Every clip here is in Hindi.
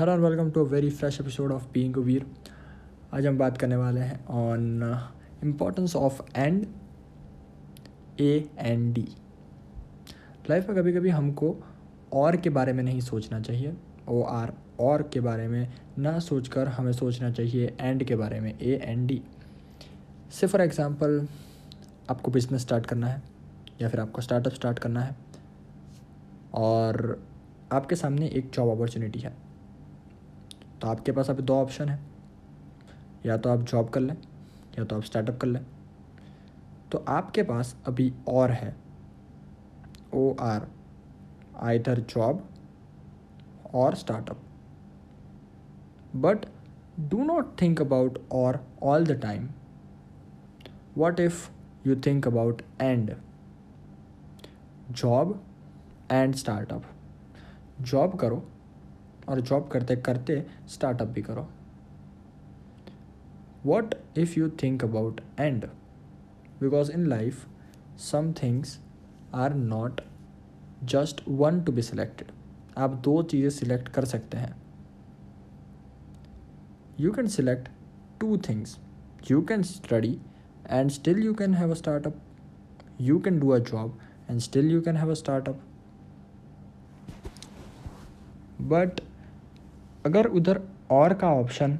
हेलो और welcome to a very fresh episode of being Veer आज हम बात करने वाले हैं on importance of and A and D life में कभी कभी हमको और के बारे में नहीं सोचना चाहिए ओ आर और के बारे में ना सोचकर हमें सोचना चाहिए एंड के बारे में ए एंड डी से फॉर एग्ज़ाम्पल आपको बिज़नेस स्टार्ट करना है, या फिर आपको स्टार्टअप स्टार्ट करना है, और आपके सामने एक जॉब अपॉर्चुनिटी है। तो आपके पास अभी दो ऑप्शन है। या तो आप जॉब कर लें, या तो आप स्टार्टअप कर लें। तो आपके पास अभी और है। ओ आर आइदर जॉब और startup but do not think about और all the time what if you think about and job and startup job करो और जॉब करते करते स्टार्टअप भी करो। What if you think about and because in life some things are not just one to be selected आप दो चीज़ें सिलेक्ट कर सकते हैं। You can select two things you can study and still you can have a startup you can do a job and still you can have a startup but अगर उधर और का ऑप्शन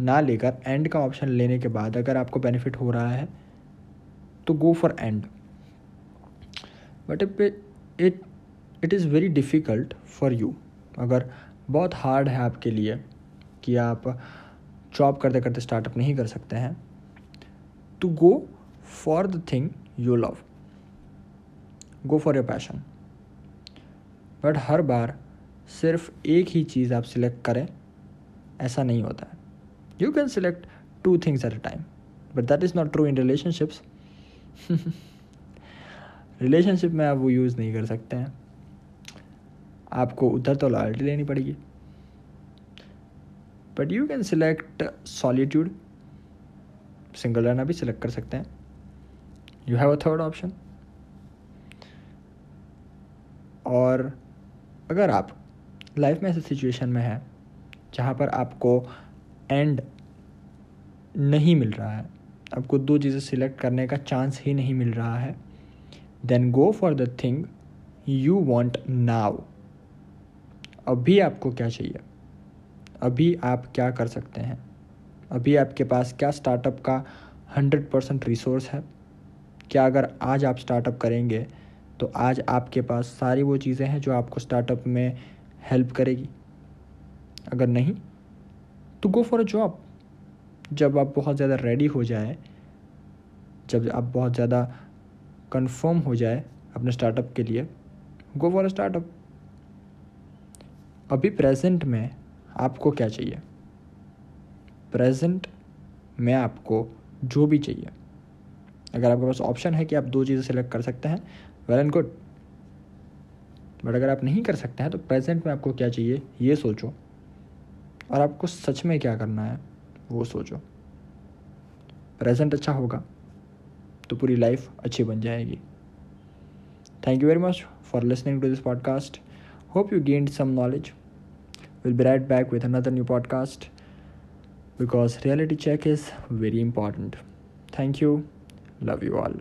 ना लेकर एंड का ऑप्शन लेने के बाद अगर आपको बेनिफिट हो रहा है तो go for and but it it is very difficult for you अगर बहुत हार्ड है आपके लिए कि आप जॉब करते करते स्टार्टअप नहीं कर सकते हैं to go for the thing you love go for your passion but हर बार सिर्फ़ एक ही चीज़ आप सिलेक्ट करें, ऐसा नहीं होता है। You can select two things at a time but that is not true in relationships relationship में आप वो यूज़ नहीं कर सकते हैं। आपको उधर तो लॉयल्टी लेनी पड़ेगी। But you can select solitude single रहना भी सिलेक्ट कर सकते हैं। You have a third option और अगर आप लाइफ में ऐसे सिचुएशन में है, जहाँ पर आपको एंड नहीं मिल रहा है। आपको दो चीज़ें सिलेक्ट करने का चांस ही नहीं मिल रहा है। Then go for the thing you want now अभी आपको क्या चाहिए? अभी आप क्या कर सकते हैं? अभी आपके पास क्या स्टार्टअप का हंड्रेड परसेंट रिसोर्स है? क्या अगर आज आप स्टार्टअप करेंगे तो आज आपके पास सारी वो चीज़ें हैं जो आपको स्टार्टअप में हेल्प करेगी। अगर नहीं तो गो फॉर अ जॉब जब आप बहुत ज़्यादा रेडी हो जाए, जब आप बहुत ज़्यादा कंफर्म हो जाए अपने स्टार्टअप के लिए गो फॉर अ स्टार्टअप अभी प्रेजेंट में आपको क्या चाहिए? प्रेजेंट में आपको जो भी चाहिए। अगर आपके पास ऑप्शन है कि आप दो चीज़ें सेलेक्ट कर सकते हैं वेल एंड गुड बट अगर आप नहीं कर सकते हैं तो प्रेजेंट में आपको क्या चाहिए? ये सोचो। और आपको सच में क्या करना है, वो सोचो। प्रेजेंट अच्छा होगा तो पूरी लाइफ अच्छी बन जाएगी। Thank you very much for listening to this podcast hope you gained some knowledge will be right back with another new podcast because reality check is very important thank you love you all